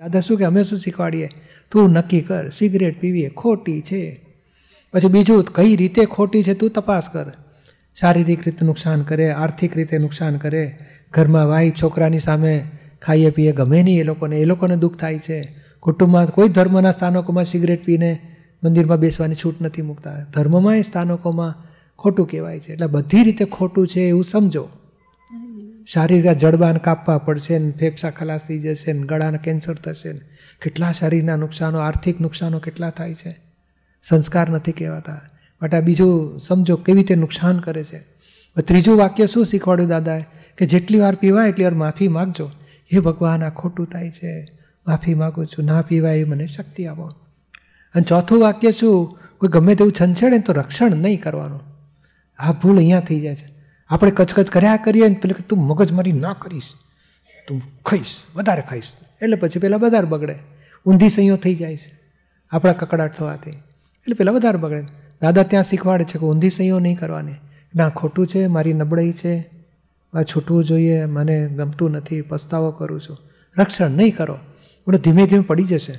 આપણે શું કે, અમે શું શીખવાડીએ? તું નક્કી કર, સિગરેટ પીવીએ, ખોટી છે. પછી બીજું, કઈ રીતે ખોટી છે તું તપાસ કર. શારીરિક રીતે નુકસાન કરે, આર્થિક રીતે નુકસાન કરે. ઘરમાં વાઈફ, છોકરાની સામે ખાઈએ, પીએ, ગમે નહીં એ લોકોને. એ લોકોને દુઃખ થાય છે. કુટુંબમાં કોઈ ધર્મના સ્થાનકોમાં સિગરેટ પીને મંદિરમાં બેસવાની છૂટ નથી મૂકતા. ધર્મમાં એ સ્થાનકોમાં ખોટું કહેવાય છે. એટલે બધી રીતે ખોટું છે એવું સમજો. શારીરિક જડબાન કાપવા પડશે ને ફેફસા ખલાસ થઈ જશે ને ગળાના કેન્સર થશે ને કેટલા શરીરના નુકસાનો, આર્થિક નુકસાનો કેટલા થાય છે? સંસ્કાર નથી કહેવાતા. બટ આ બીજું સમજો કેવી રીતે નુકસાન કરે છે. ત્રીજું વાક્ય શું શીખવાડ્યું દાદાએ? કે જેટલી વાર પીવાય એટલી વાર માફી માગજો. હે ભગવાન, આ ખોટું થાય છે. માફી માગું છું. ના પીવાય એ મને શક્તિ આપો. અને ચોથું વાક્ય શું? કોઈ ગમે તેવું છંછેડે તો રક્ષણ નહીં કરવાનું. આ ભૂલ અહીંયા થઈ જાય છે. આપણે કચકચ કર્યા કરીએ ને પેલે તું મગજમારી ના કરીશ, તું ખાઈશ, વધારે ખાઈશ. એટલે પછી પહેલાં વધારે બગડે. ઊંધી સંયો થઈ જાય છે. આપણા કકડાટ થવાથી. એટલે પહેલાં વધારે બગડે. દાદા ત્યાં શીખવાડે છે કે ઊંધી સંયો નહીં કરવાની. ના, ખોટું છે, મારી નબળાઈ છે. આ છૂટવું જોઈએ, મને ગમતું નથી, પસ્તાવો કરું છું. રક્ષણ નહીં કરો. એટલે ધીમે ધીમે પડી જશે.